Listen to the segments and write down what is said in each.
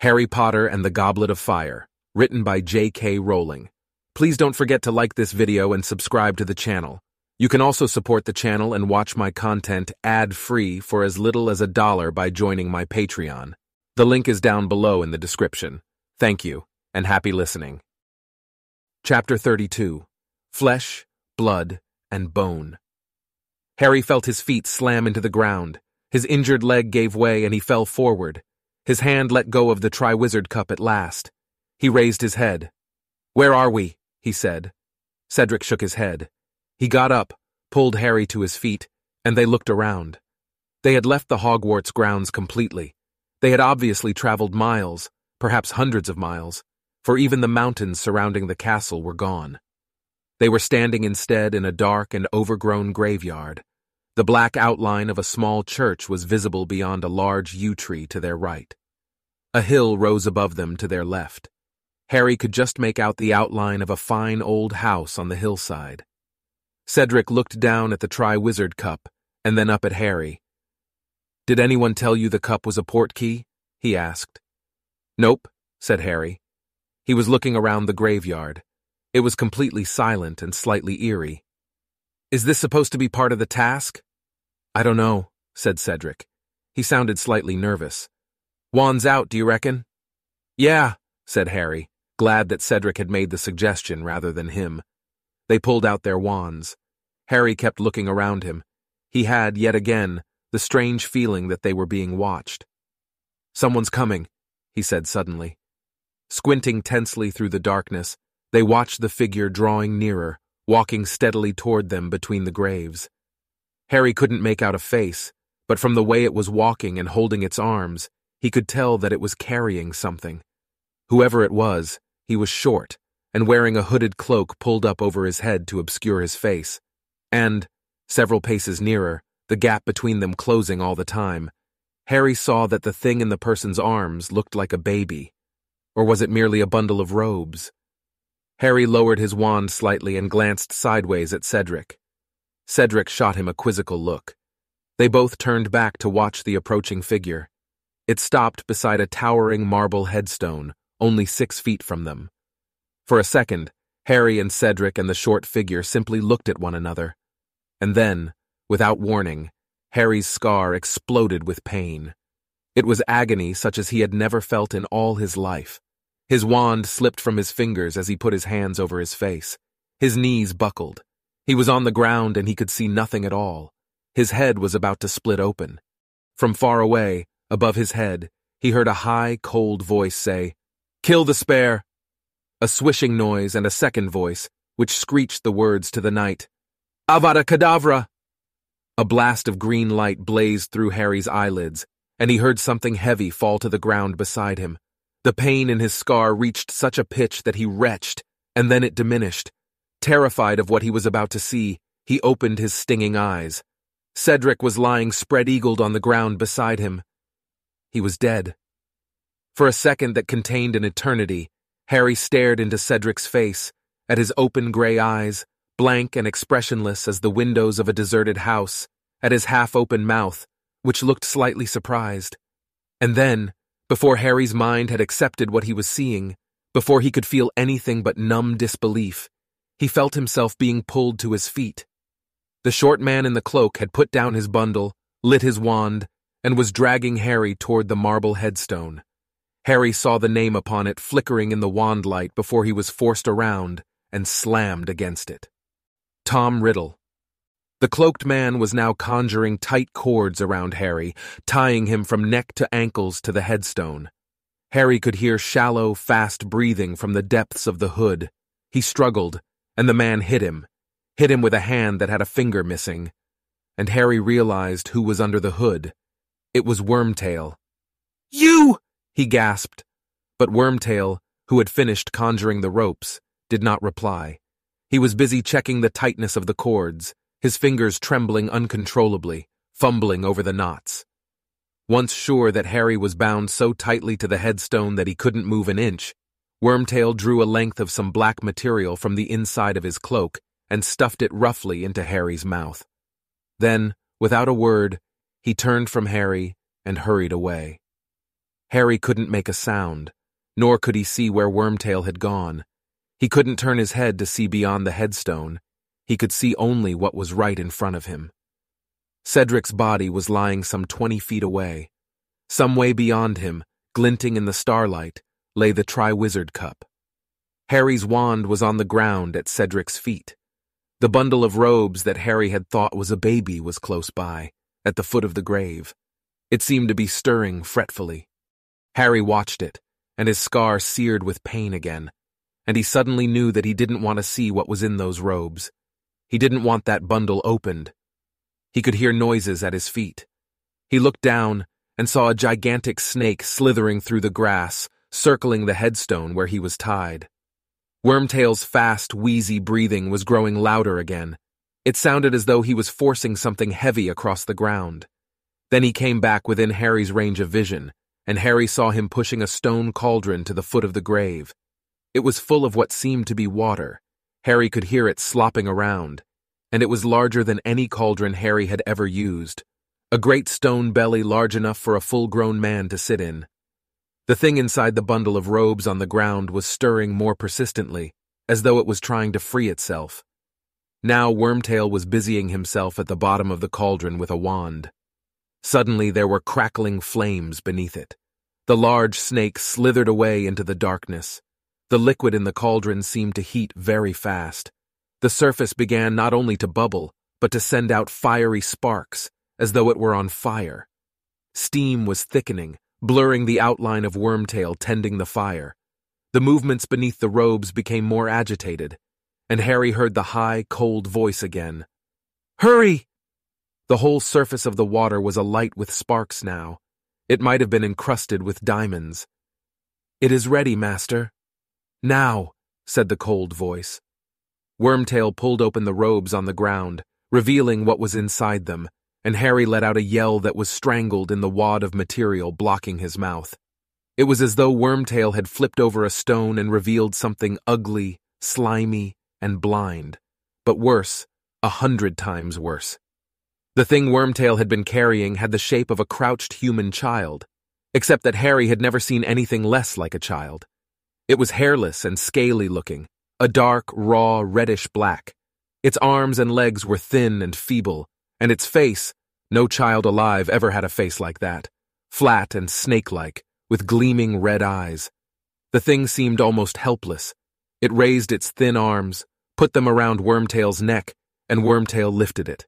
Harry Potter and the Goblet of Fire, written by J.K. Rowling. Please don't forget to like this video and subscribe to the channel. You can also support the channel and watch my content ad-free for as little as a dollar by joining my Patreon. The link is down below in the description. Thank you, and happy listening. Chapter 32 Flesh, Blood, and Bone. Harry felt his feet slam into the ground. His injured leg gave way and he fell forward. His hand let go of the Triwizard Cup at last. He raised his head. Where are we? he said. Cedric shook his head. He got up, pulled Harry to his feet, and they looked around. They had left the Hogwarts grounds completely. They had obviously traveled miles, perhaps hundreds of miles, for even the mountains surrounding the castle were gone. They were standing instead in a dark and overgrown graveyard. The black outline of a small church was visible beyond a large yew tree to their right. A hill rose above them to their left. Harry could just make out the outline of a fine old house on the hillside. Cedric looked down at the Triwizard Cup and then up at Harry. Did anyone tell you the cup was a portkey? he asked. Nope, said Harry. He was looking around the graveyard. It was completely silent and slightly eerie. Is this supposed to be part of the task? I don't know, said Cedric. He sounded slightly nervous. Wands out, do you reckon? Yeah, said Harry, glad that Cedric had made the suggestion rather than him. They pulled out their wands. Harry kept looking around him. He had, yet again, the strange feeling that they were being watched. Someone's coming, he said suddenly. Squinting tensely through the darkness, they watched the figure drawing nearer, walking steadily toward them between the graves. Harry couldn't make out a face, but from the way it was walking and holding its arms, he could tell that it was carrying something. Whoever it was, he was short and wearing a hooded cloak pulled up over his head to obscure his face. And, several paces nearer, the gap between them closing all the time, Harry saw that the thing in the person's arms looked like a baby. Or was it merely a bundle of robes? Harry lowered his wand slightly and glanced sideways at Cedric. Cedric shot him a quizzical look. They both turned back to watch the approaching figure. It stopped beside a towering marble headstone, only six feet from them. For a second, Harry and Cedric and the short figure simply looked at one another. And then, without warning, Harry's scar exploded with pain. It was agony such as he had never felt in all his life. His wand slipped from his fingers as he put his hands over his face. His knees buckled. He was on the ground and he could see nothing at all. His head was about to split open. From far away, above his head, he heard a high, cold voice say, Kill the spare! A swishing noise and a second voice, which screeched the words to the night, Avada Kedavra! A blast of green light blazed through Harry's eyelids, and he heard something heavy fall to the ground beside him. The pain in his scar reached such a pitch that he retched, and then it diminished. Terrified of what he was about to see, he opened his stinging eyes. Cedric was lying spread-eagled on the ground beside him. He was dead. For a second that contained an eternity, Harry stared into Cedric's face, at his open gray eyes, blank and expressionless as the windows of a deserted house, at his half-open mouth, which looked slightly surprised. And then, before Harry's mind had accepted what he was seeing, before he could feel anything but numb disbelief, he felt himself being pulled to his feet. The short man in the cloak had put down his bundle, lit his wand, and was dragging Harry toward the marble headstone. Harry saw the name upon it flickering in the wand light before he was forced around and slammed against it. Tom Riddle. The cloaked man was now conjuring tight cords around Harry, tying him from neck to ankles to the headstone. Harry could hear shallow, fast breathing from the depths of the hood. He struggled, and the man hit him, hit him with a hand that had a finger missing. And Harry realized who was under the hood. It was Wormtail. You! he gasped. But Wormtail, who had finished conjuring the ropes, did not reply. He was busy checking the tightness of the cords, his fingers trembling uncontrollably, fumbling over the knots. Once sure that Harry was bound so tightly to the headstone that he couldn't move an inch, Wormtail drew a length of some black material from the inside of his cloak and stuffed it roughly into Harry's mouth. Then, without a word, he turned from Harry and hurried away. Harry couldn't make a sound, nor could he see where Wormtail had gone. He couldn't turn his head to see beyond the headstone. He could see only what was right in front of him. Cedric's body was lying some twenty feet away. Some way beyond him, glinting in the starlight, lay the Triwizard Cup. Harry's wand was on the ground at Cedric's feet. The bundle of robes that Harry had thought was a baby was close by, at the foot of the grave. It seemed to be stirring fretfully. Harry watched it, and his scar seared with pain again, and he suddenly knew that he didn't want to see what was in those robes. He didn't want that bundle opened. He could hear noises at his feet. He looked down and saw a gigantic snake slithering through the grass, circling the headstone where he was tied. Wormtail's fast, wheezy breathing was growing louder again. It sounded as though he was forcing something heavy across the ground. Then he came back within Harry's range of vision, and Harry saw him pushing a stone cauldron to the foot of the grave. It was full of what seemed to be water. Harry could hear it slopping around, and it was larger than any cauldron Harry had ever used. A great stone belly large enough for a full-grown man to sit in. The thing inside the bundle of robes on the ground was stirring more persistently, as though it was trying to free itself. Now Wormtail was busying himself at the bottom of the cauldron with a wand. Suddenly there were crackling flames beneath it. The large snake slithered away into the darkness. The liquid in the cauldron seemed to heat very fast. The surface began not only to bubble, but to send out fiery sparks, as though it were on fire. Steam was thickening, blurring the outline of Wormtail tending the fire. The movements beneath the robes became more agitated, and Harry heard the high, cold voice again. Hurry! The whole surface of the water was alight with sparks now. It might have been encrusted with diamonds. It is ready, master. Now, said the cold voice. Wormtail pulled open the robes on the ground, revealing what was inside them, and Harry let out a yell that was strangled in the wad of material blocking his mouth. It was as though Wormtail had flipped over a stone and revealed something ugly, slimy, and blind. But worse, a hundred times worse. The thing Wormtail had been carrying had the shape of a crouched human child, except that Harry had never seen anything less like a child. It was hairless and scaly looking, a dark, raw, reddish black. Its arms and legs were thin and feeble, and its face, no child alive ever had a face like that, flat and snake-like, with gleaming red eyes. The thing seemed almost helpless. It raised its thin arms, put them around Wormtail's neck, and Wormtail lifted it.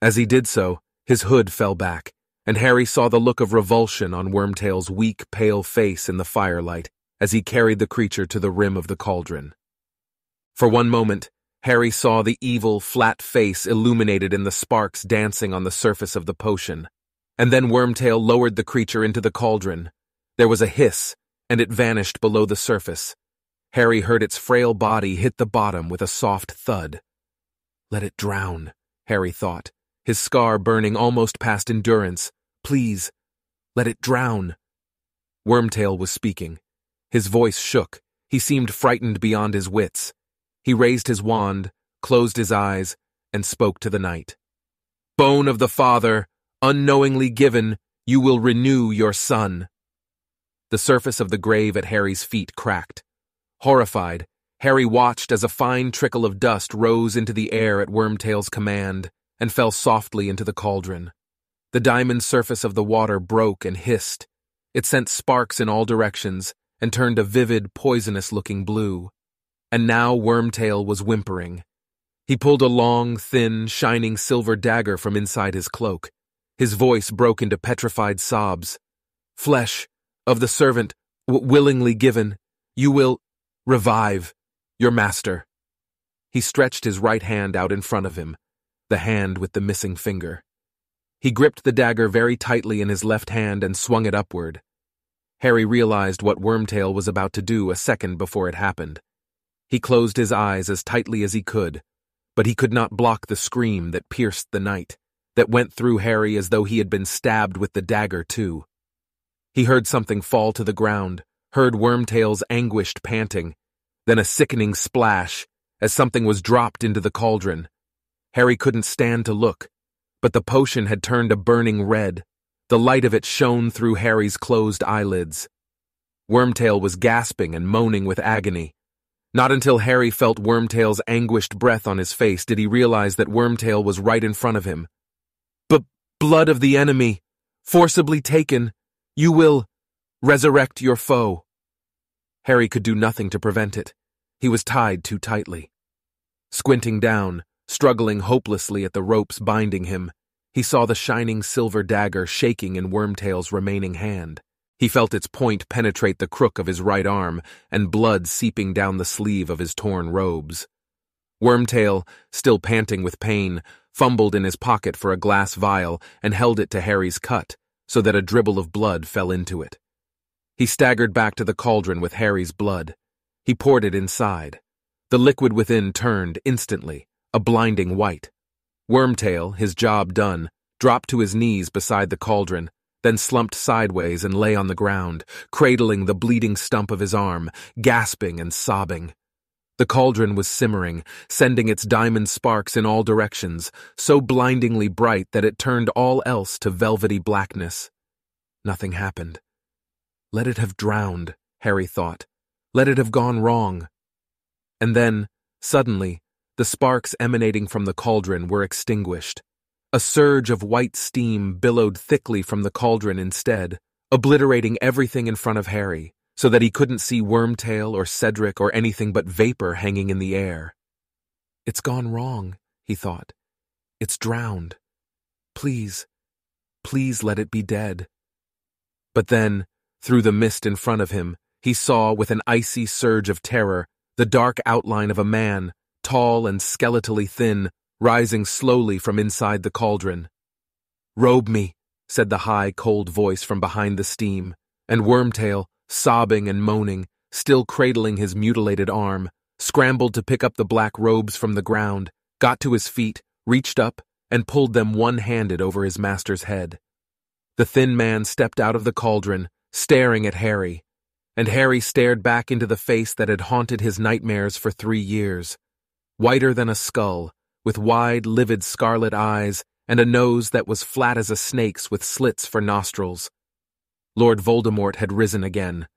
As he did so, his hood fell back, and Harry saw the look of revulsion on Wormtail's weak, pale face in the firelight as he carried the creature to the rim of the cauldron. For one moment, Harry saw the evil, flat face illuminated in the sparks dancing on the surface of the potion. And then Wormtail lowered the creature into the cauldron. There was a hiss, and it vanished below the surface. Harry heard its frail body hit the bottom with a soft thud. Let it drown, Harry thought, his scar burning almost past endurance. Please, let it drown. Wormtail was speaking. His voice shook. He seemed frightened beyond his wits. He raised his wand, closed his eyes, and spoke to the night. Bone of the Father, unknowingly given, you will renew your son. The surface of the grave at Harry's feet cracked. Horrified, Harry watched as a fine trickle of dust rose into the air at Wormtail's command and fell softly into the cauldron. The diamond surface of the water broke and hissed. It sent sparks in all directions and turned a vivid, poisonous-looking blue and now Wormtail was whimpering. He pulled a long, thin, shining silver dagger from inside his cloak. His voice broke into petrified sobs. Flesh, of the servant, willingly given, you will revive your master. He stretched his right hand out in front of him, the hand with the missing finger. He gripped the dagger very tightly in his left hand and swung it upward. Harry realized what Wormtail was about to do a second before it happened. He closed his eyes as tightly as he could, but he could not block the scream that pierced the night, that went through Harry as though he had been stabbed with the dagger, too. He heard something fall to the ground, heard Wormtail's anguished panting, then a sickening splash as something was dropped into the cauldron. Harry couldn't stand to look, but the potion had turned a burning red. The light of it shone through Harry's closed eyelids. Wormtail was gasping and moaning with agony. Not until Harry felt Wormtail's anguished breath on his face did he realize that Wormtail was right in front of him. But blood of the enemy, forcibly taken, you will resurrect your foe. Harry could do nothing to prevent it. He was tied too tightly. Squinting down, struggling hopelessly at the ropes binding him, he saw the shining silver dagger shaking in Wormtail's remaining hand. He felt its point penetrate the crook of his right arm and blood seeping down the sleeve of his torn robes. Wormtail, still panting with pain, fumbled in his pocket for a glass vial and held it to Harry's cut so that a dribble of blood fell into it. He staggered back to the cauldron with Harry's blood. He poured it inside. The liquid within turned instantly, a blinding white. Wormtail, his job done, dropped to his knees beside the cauldron, then slumped sideways and lay on the ground, cradling the bleeding stump of his arm, gasping and sobbing. The cauldron was simmering, sending its diamond sparks in all directions, so blindingly bright that it turned all else to velvety blackness. Nothing happened. Let it have drowned, Harry thought. Let it have gone wrong. And then, suddenly, the sparks emanating from the cauldron were extinguished. A surge of white steam billowed thickly from the cauldron instead, obliterating everything in front of Harry, so that he couldn't see Wormtail or Cedric or anything but vapor hanging in the air. It's gone wrong, he thought. It's drowned. Please, please let it be dead. But then, through the mist in front of him, he saw, with an icy surge of terror, the dark outline of a man, tall and skeletally thin, rising slowly from inside the cauldron. Robe me, said the high, cold voice from behind the steam, and Wormtail, sobbing and moaning, still cradling his mutilated arm, scrambled to pick up the black robes from the ground, got to his feet, reached up, and pulled them one-handed over his master's head. The thin man stepped out of the cauldron, staring at Harry, and Harry stared back into the face that had haunted his nightmares for three years. Whiter than a skull, with wide, livid scarlet eyes and a nose that was flat as a snake's with slits for nostrils. Lord Voldemort had risen again,